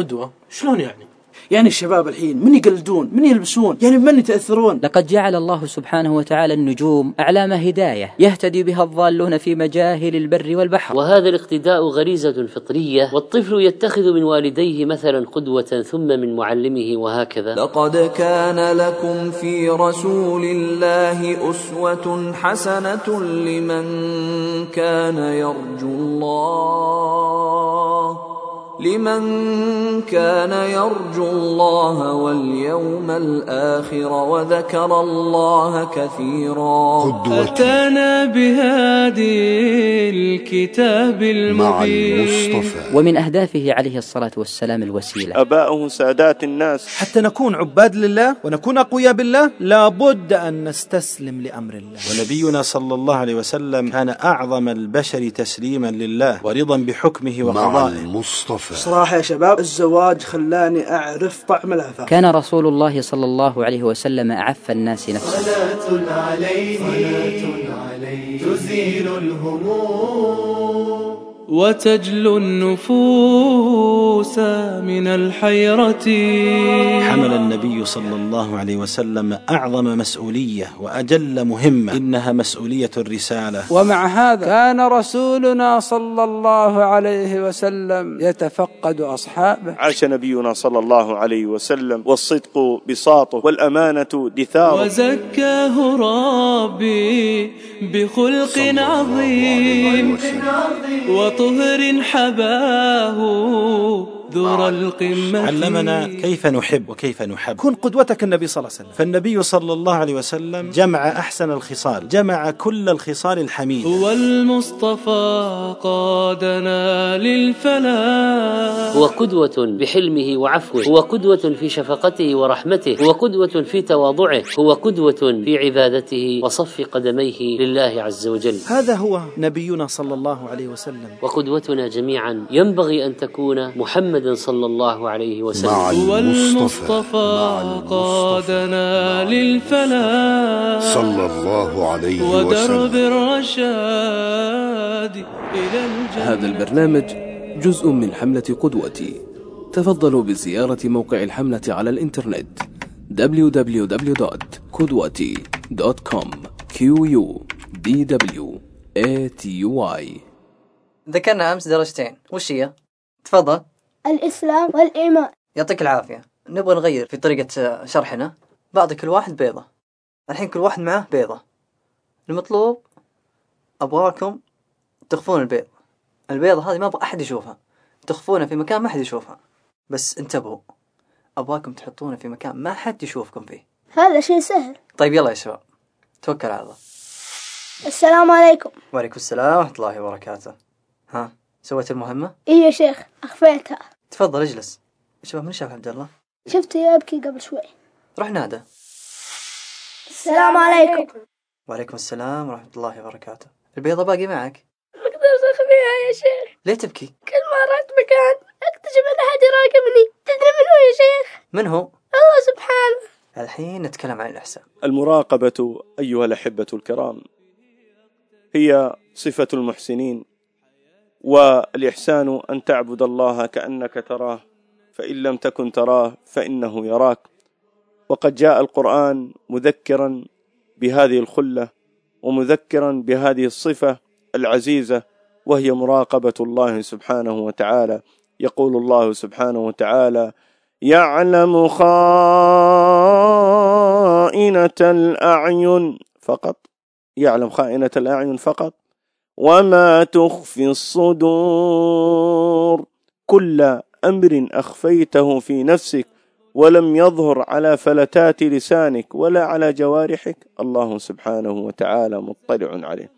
قدوة؟ شلون يعني؟ يعني الشباب الحين من يقلدون من يلبسون؟ يعني من يتأثرون؟ لقد جعل الله سبحانه وتعالى النجوم أعلام هداية يهتدي بها الضالون في مجاهل البر والبحر. وهذا الاقتداء غريزة فطرية والطفل يتخذ من والديه مثلا قدوة ثم من معلمه وهكذا. لقد كان لكم في رسول الله أسوة حسنة لمن كان يرجو الله. لمن كان يرجو الله واليوم الآخر وذكر الله كثيرا. أتانا بهادي الكتاب المبين. ومن أهدافه عليه الصلاة والسلام الوسيلة. أباؤه سادات الناس. حتى نكون عباد لله ونكون أقوياء بالله لابد أن نستسلم لأمر الله. ونبينا صلى الله عليه وسلم كان أعظم البشر تسليما لله ورضا بحكمه وقضائه. المصطفى. صراحة يا شباب الزواج خلاني أعرف طعم العفاف كان رسول الله صلى الله عليه وسلم أعف الناس نفسه. صلاة عليه صلاة عليه تزيل الهموم. وتجلو النفوس من الحيرة. حمل النبي صلى الله عليه وسلم أعظم مسؤولية وأجل مهمة إنها مسؤولية الرسالة. ومع هذا كان رسولنا صلى الله عليه وسلم يتفقد أصحابه. عاش نبينا صلى الله عليه وسلم والصدق بساطه والأمانة دثاره. وزكاه ربي بخلق عظيم. وطهر حباه ذر القمة علمنا كيف نحب وكيف نحب. كن قدوتك النبي صلى الله عليه وسلم. فالنبي صلى الله عليه وسلم جمع أحسن الخصال جمع كل الخصال الحميدة هو المصطفى قادنا للفلاح. هو قدوة بحلمه وعفوه هو قدوة في شفقته ورحمته هو قدوة في تواضعه هو قدوة في عبادته وصف قدميه لله عز وجل. هذا هو نبينا صلى الله عليه وسلم. وقدوتنا جميعا ينبغي أن تكون محمد صلى الله عليه وسلم. هو المصطفى قادنا للفلاح. صلى الله عليه ودرب وسلم الرشاد إلى الجنة. هذا البرنامج جزء من حملة قدوتي. تفضلوا بزيارة موقع الحملة على الإنترنت. www.kudwati.com q u d w a t y. ذكرنا أمس درجتين. وش هي؟ تفضل. الإسلام والإيمان. يعطيك العافية. نبغى نغير في طريقة شرحنا. بعطي كل واحد بيضة. الحين كل واحد معه بيضة. المطلوب أبغاكم تخفون البيض. البيضة هذه ما أبغى أحد يشوفها. تخفونها في مكان ما حد يشوفها. بس انتبهوا. أبغاكم تحطونها في مكان ما حد يشوفكم فيه. هذا شيء سهل. طيب يلا يا شباب. توكل على الله. السلام عليكم. وعليكم السلام ورحمة الله وبركاته. ها؟ سويت المهمة؟ إيه يا شيخ أخفيتها تفضل اجلس شباب من شاف عبد الله؟ شفته يبكي قبل شوي روح نادى السلام عليكم وعليكم السلام ورحمة الله وبركاته البيضة باقي معك؟ أقدر أخفيها يا شيخ ليه تبكي؟ كل ما رحت مكان أكتشف أن أحد يراقبني تدري من هو يا شيخ؟ من هو؟ الله سبحانه الحين نتكلم عن الإحسان المراقبة أيها الأحبة الكرام هي صفة المحسنين والإحسان أن تعبد الله كأنك تراه فإن لم تكن تراه فإنه يراك. وقد جاء القرآن مذكرا بهذه الخلة ومذكرا بهذه الصفة العزيزة وهي مراقبة الله سبحانه وتعالى. يقول الله سبحانه وتعالى يعلم خائنة الأعين فقط. يعلم خائنة الأعين فقط؟ وما تخفي الصدور كل أمر أخفيته في نفسك ولم يظهر على فلتات لسانك ولا على جوارحك الله سبحانه وتعالى مطلع عليه.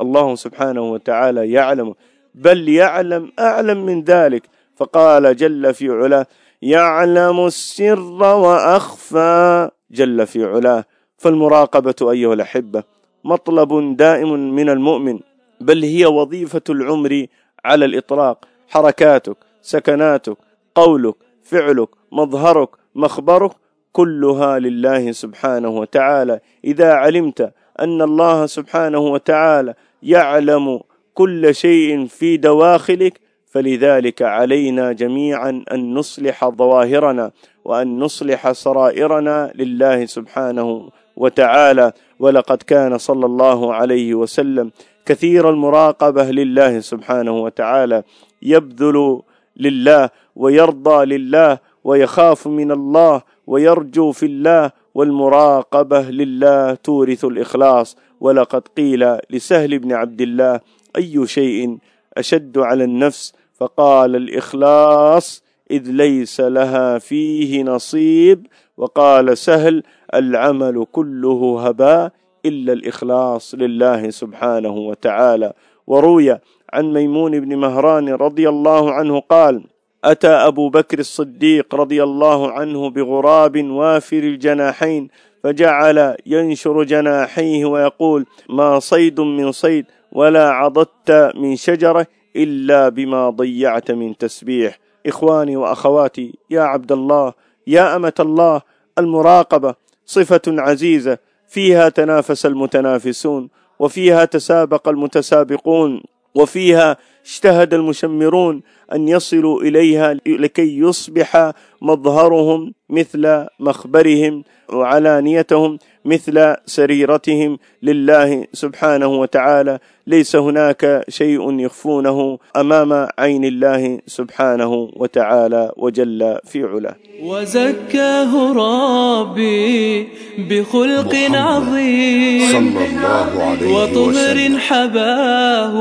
الله سبحانه وتعالى يعلم بل يعلم أعلم من ذلك فقال جل في علاه يعلم السر وأخفى جل في علاه فالمراقبة أيها الأحبة مطلب دائم من المؤمن بل هي وظيفة العمر على الإطلاق. حركاتك سكناتك قولك فعلك مظهرك مخبرك كلها لله سبحانه وتعالى. إذا علمت أن الله سبحانه وتعالى يعلم كل شيء في دواخلك فلذلك علينا جميعا أن نصلح ظواهرنا وأن نصلح سرائرنا لله سبحانه وتعالى. ولقد كان صلى الله عليه وسلم كثير المراقبة لله سبحانه وتعالى. يبذل لله ويرضى لله ويخاف من الله ويرجو في الله والمراقبة لله تورث الإخلاص. ولقد قيل لسهل بن عبد الله أي شيء أشد على النفس؟ فقال الإخلاص إذ ليس لها فيه نصيب. وقال سهل العمل كله هباء. إلا الإخلاص لله سبحانه وتعالى. وروي عن ميمون بن مهران رضي الله عنه قال أتى أبو بكر الصديق رضي الله عنه بغراب وافر الجناحين فجعل ينشر جناحيه ويقول ما صيد من صيد ولا عضدت من شجرة إلا بما ضيعت من تسبيح. إخواني وأخواتي يا عبد الله يا أمة الله المراقبة صفة عزيزة. فيها تنافس المتنافسون وفيها تسابق المتسابقون وفيها اجتهد المشمرون أن يصلوا إليها لكي يصبح مظهرهم مثل مخبرهم وعلانيتهم مثل سريرتهم لله سبحانه وتعالى. ليس هناك شيء يخفونه أمام عين الله سبحانه وتعالى وجل في علاه. وزكاه ربي بخلق عظيم صلى الله عليه وطهر وسلم حباه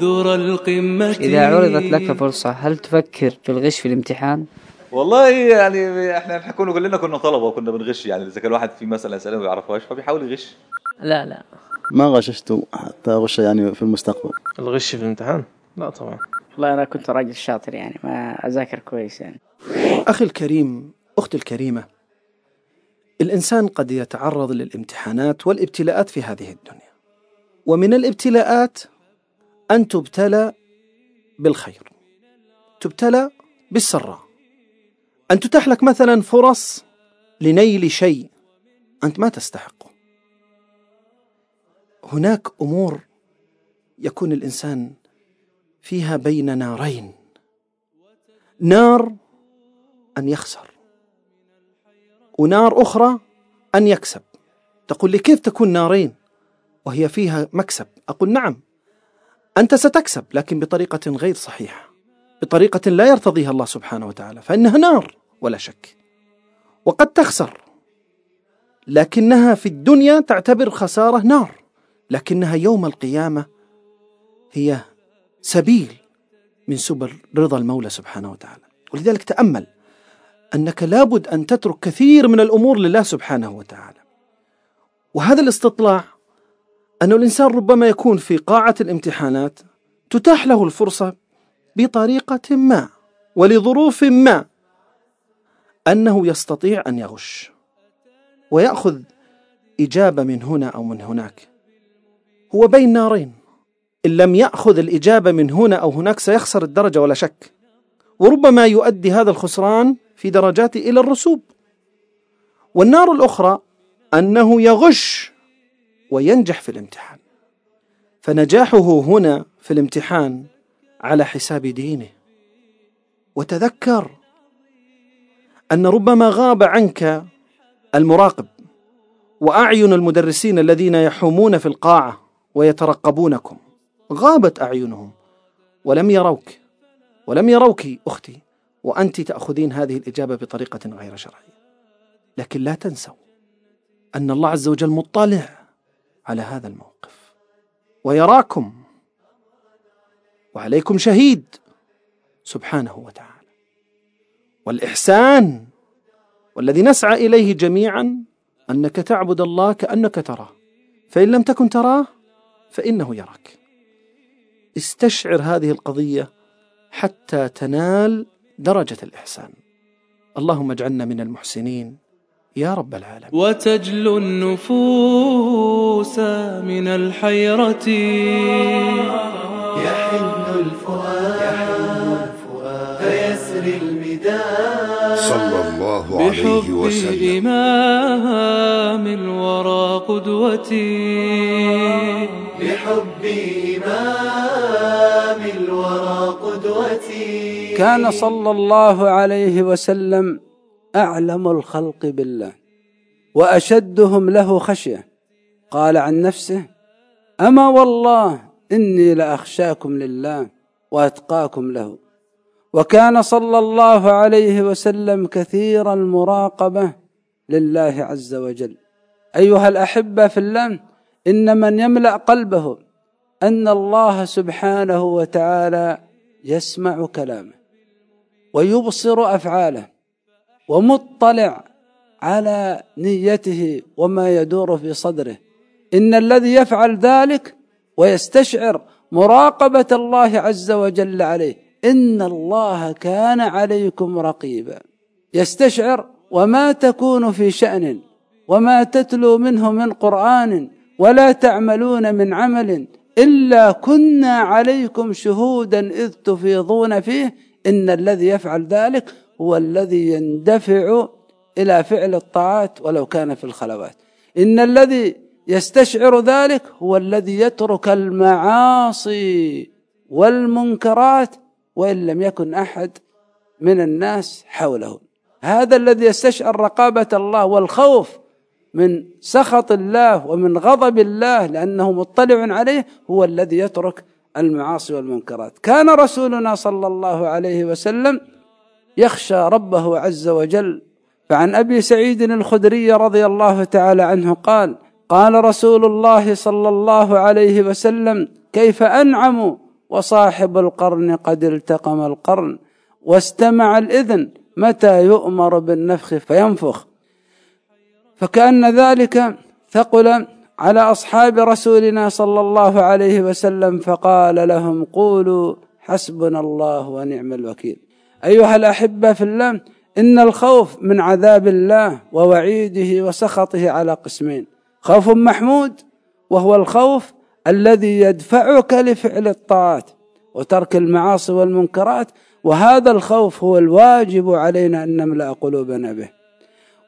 ذر القمة. إذا عرضت لك فرصة هل تفكر في الغش في الامتحان؟ والله يعني إحنا حكون كلنا كنا طلبة وكنا بنغش يعني إذا كان الواحد في مسألة يسألها ما يعرفهاش فبيحاول يغش. لا لا. ما غششت حتى أغش يعني في المستقبل؟ الغش في الامتحان؟ لا طبعا. والله أنا كنت راجل شاطر يعني ما أذاكر كويس يعني. أخي الكريم أختي الكريمة الإنسان قد يتعرض للامتحانات والابتلاءات في هذه الدنيا. ومن الابتلاءات أن تبتلى بالخير تبتلى بالسراء. أن تتاح لك مثلا فرص لنيل شيء أنت ما تستحقه هناك أمور يكون الإنسان فيها بين نارين. نار أن يخسر ونار أخرى أن يكسب. تقول لي كيف تكون نارين وهي فيها مكسب؟ أقول نعم أنت ستكسب لكن بطريقة غير صحيحة. بطريقة لا يرتضيها الله سبحانه وتعالى فإنها نار ولا شك. وقد تخسر لكنها في الدنيا تعتبر خسارة نار. لكنها يوم القيامة هي سبيل من سبل رضا المولى سبحانه وتعالى. ولذلك تأمل أنك لابد أن تترك كثير من الأمور لله سبحانه وتعالى. وهذا الاستطلاع أن الإنسان ربما يكون في قاعة الامتحانات تتاح له الفرصة بطريقة ما ولظروف ما أنه يستطيع أن يغش ويأخذ إجابة من هنا أو من هناك. هو بين نارين. إن لم يأخذ الإجابة من هنا أو هناك سيخسر الدرجة ولا شك. وربما يؤدي هذا الخسران في درجاته إلى الرسوب. والنار الأخرى أنه يغش وينجح في الامتحان. فنجاحه هنا في الامتحان على حساب دينه. وتذكر أن ربما غاب عنك المراقب وأعين المدرسين الذين يحومون في القاعة ويترقبونكم. غابت أعينهم ولم يروك ولم يروك أختي وأنت تأخذين هذه الإجابة بطريقة غير شرعية. لكن لا تنسوا أن الله عز وجل مطلع على هذا الموقف. ويراكم. وعليكم شهيد. سبحانه وتعالى. والإحسان والذي نسعى إليه جميعا أنك تعبد الله كأنك تراه. فإن لم تكن تراه فإنه يراك. استشعر هذه القضية حتى تنال درجة الإحسان. اللهم اجعلنا من المحسنين. يا رب العالمين. وتجلو النفوس من الحيرة. يحن الفؤاد فيسري المداد. صلى الله عليه بحب وسلم. إمام الورى قدوتي. لحب إمام الورى قدوتي. كان صلى الله عليه وسلم أعلم الخلق بالله وأشدهم له خشية. قال عن نفسه أما والله إني لأخشاكم لله وأتقاكم له. وكان صلى الله عليه وسلم كثير المراقبة لله عز وجل. أيها الأحبة في الله إن من يملأ قلبه أن الله سبحانه وتعالى يسمع كلامه ويبصر أفعاله. ومطلع على نيته وما يدور في صدره. إن الذي يفعل ذلك ويستشعر مراقبة الله عز وجل عليه. إن الله كان عليكم رقيبا. يستشعر وما تكون في شأن وما تتلو منه من قرآن ولا تعملون من عمل إلا كنا عليكم شهودا إذ تفيضون فيه. إن الذي يفعل ذلك هو الذي يندفع إلى فعل الطاعات ولو كان في الخلوات. إن الذي يستشعر ذلك هو الذي يترك المعاصي والمنكرات وإن لم يكن أحد من الناس حوله. هذا الذي يستشعر رقابة الله والخوف من سخط الله ومن غضب الله لأنه مطلع عليه هو الذي يترك المعاصي والمنكرات. كان رسولنا صلى الله عليه وسلم يخشى ربه عز وجل. فعن أبي سعيد الخدري رضي الله تعالى عنه قال قال رسول الله صلى الله عليه وسلم كيف أنعم وصاحب القرن قد التقم القرن واستمع الإذن متى يؤمر بالنفخ فينفخ. فكأن ذلك ثقل على أصحاب رسولنا صلى الله عليه وسلم فقال لهم قولوا حسبنا الله ونعم الوكيل. أيها الأحبة في الله إن الخوف من عذاب الله ووعيده وسخطه على قسمين. خوف محمود وهو الخوف الذي يدفعك لفعل الطاعات وترك المعاصي والمنكرات وهذا الخوف هو الواجب علينا أن نملأ قلوبنا به.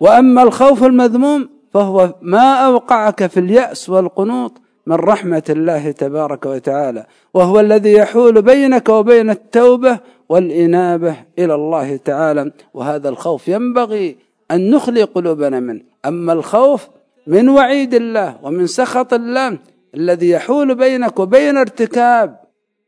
وأما الخوف المذموم فهو ما أوقعك في اليأس والقنوط من رحمة الله تبارك وتعالى وهو الذي يحول بينك وبين التوبة والإنابة إلى الله تعالى وهذا الخوف ينبغي أن نخلي قلوبنا منه. أما الخوف من وعيد الله ومن سخط الله الذي يحول بينك وبين ارتكاب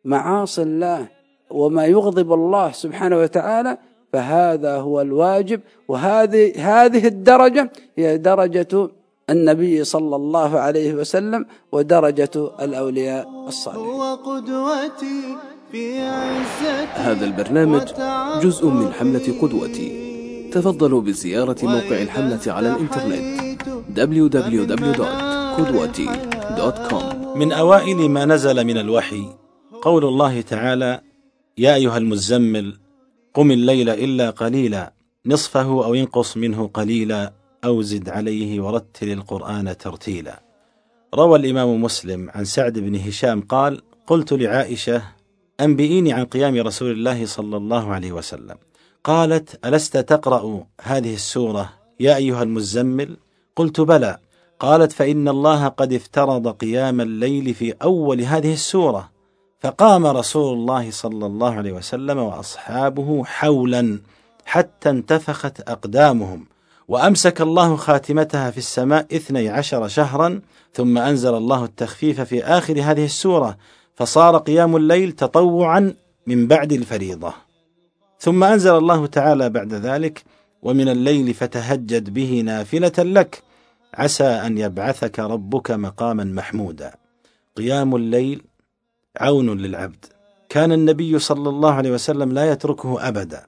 معاصي الله وما يغضب الله سبحانه وتعالى فهذا هو الواجب. وهذه هذه الدرجة هي درجة النبي صلى الله عليه وسلم ودرجة الأولياء الصالحين. هذا البرنامج جزء من حملة قدوتي. تفضلوا بزيارة موقع الحملة على الإنترنت www.qudwati.com من أوائل ما نزل من الوحي قول الله تعالى يا أيها المزمل قم الليل إلا قليلا نصفه أو انقص منه قليلا أو زد عليه ورتل القرآن ترتيلا. روى الإمام مسلم عن سعد بن هشام قال قلت لعائشة أنبئيني عن قيام رسول الله صلى الله عليه وسلم. قالت ألست تقرأ هذه السورة يا أيها المزمل؟ قلت بلى. قالت فإن الله قد افترض قيام الليل في أول هذه السورة. فقام رسول الله صلى الله عليه وسلم وأصحابه حولا حتى انتفخت أقدامهم وأمسك الله خاتمتها في السماء اثني عشر شهرا ثم أنزل الله التخفيف في آخر هذه السورة. فصار قيام الليل تطوعا من بعد الفريضة. ثم أنزل الله تعالى بعد ذلك ومن الليل فتهجد به نافلة لك عسى أن يبعثك ربك مقاما محمودا. قيام الليل عون للعبد. كان النبي صلى الله عليه وسلم لا يتركه أبدا.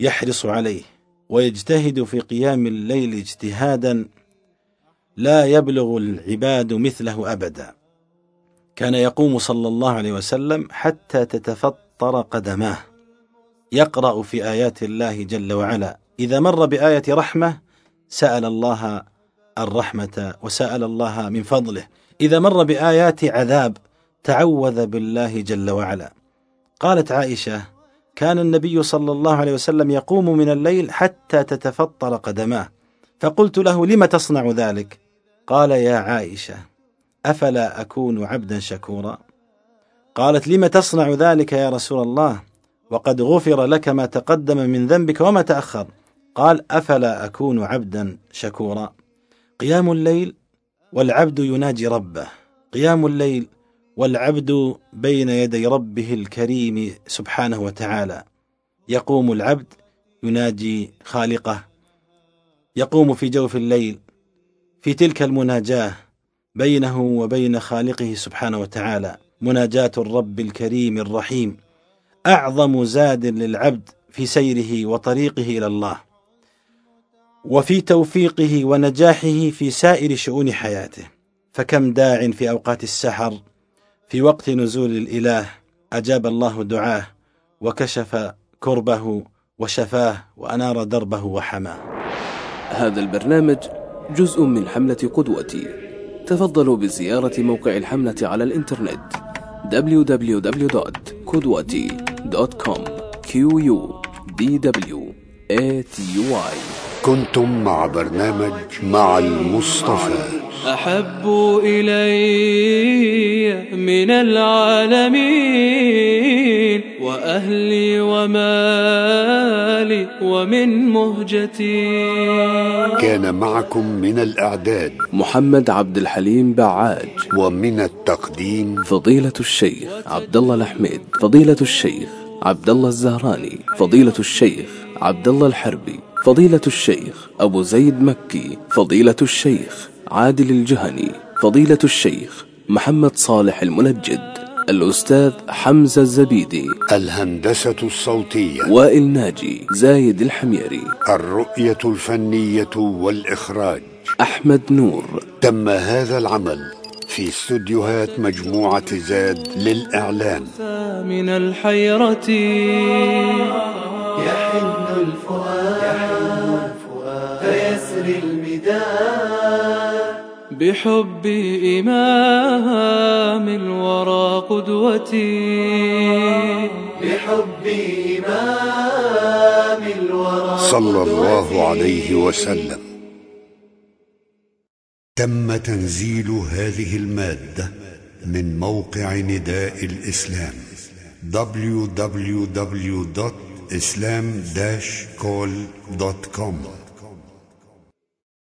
يحرص عليه ويجتهد في قيام الليل اجتهادا. لا يبلغ العباد مثله أبدا. كان يقوم صلى الله عليه وسلم حتى تتفطر قدماه. يقرأ في آيات الله جل وعلا. إذا مر بآية رحمة سأل الله الرحمة وسأل الله من فضله. إذا مر بآيات عذاب تعوذ بالله جل وعلا. قالت عائشة كان النبي صلى الله عليه وسلم يقوم من الليل حتى تتفطر قدماه. فقلت له لم تصنع ذلك؟ قال يا عائشة. أفلا أكون عبدا شكورا؟ قالت لم تصنع ذلك يا رسول الله؟ وقد غفر لك ما تقدم من ذنبك وما تأخر. قال أفلا أكون عبدا شكورا؟ قيام الليل والعبد يناجي ربه. قيام الليل والعبد بين يدي ربه الكريم سبحانه وتعالى. يقوم العبد يناجي خالقه. يقوم في جوف الليل في تلك المناجاة. بينه وبين خالقه سبحانه وتعالى مناجاة الرب الكريم الرحيم أعظم زاد للعبد في سيره وطريقه إلى الله وفي توفيقه ونجاحه في سائر شؤون حياته. فكم داع في أوقات السحر في وقت نزول الإله أجاب الله دعاه وكشف كربه وشفاه وأنار دربه وحماه. هذا البرنامج جزء من حملة قدوتي. تفضلوا بزيارة موقع الحملة على الإنترنت www.kudwati.com q u d w a t y. كنتم مع برنامج مع المصطفى. أحب إلي من العالمين وأهلي ومالي ومن مهجتي. كان معكم من الإعداد محمد عبد الحليم بعاج ومن التقديم فضيلة الشيخ عبد الله الحميد فضيلة الشيخ عبد الله الزهراني فضيلة الشيخ عبد الله الحربي فضيلة الشيخ أبو زيد مكي فضيلة الشيخ عادل الجهني فضيلة الشيخ محمد صالح المنجد الأستاذ حمزة الزبيدي. الهندسة الصوتية. وائل ناجي زايد الحميري. الرؤية الفنية والإخراج. أحمد نور. تم هذا العمل في استوديوهات مجموعة زاد للإعلام من الحيرة. يحن الفؤاد فيسري المداد بحب إمام الورى قدوتي بحب إمام الورى صلى الله عليه وسلم. تم تنزيل هذه المادة من موقع نداء الإسلام www.islam-call.com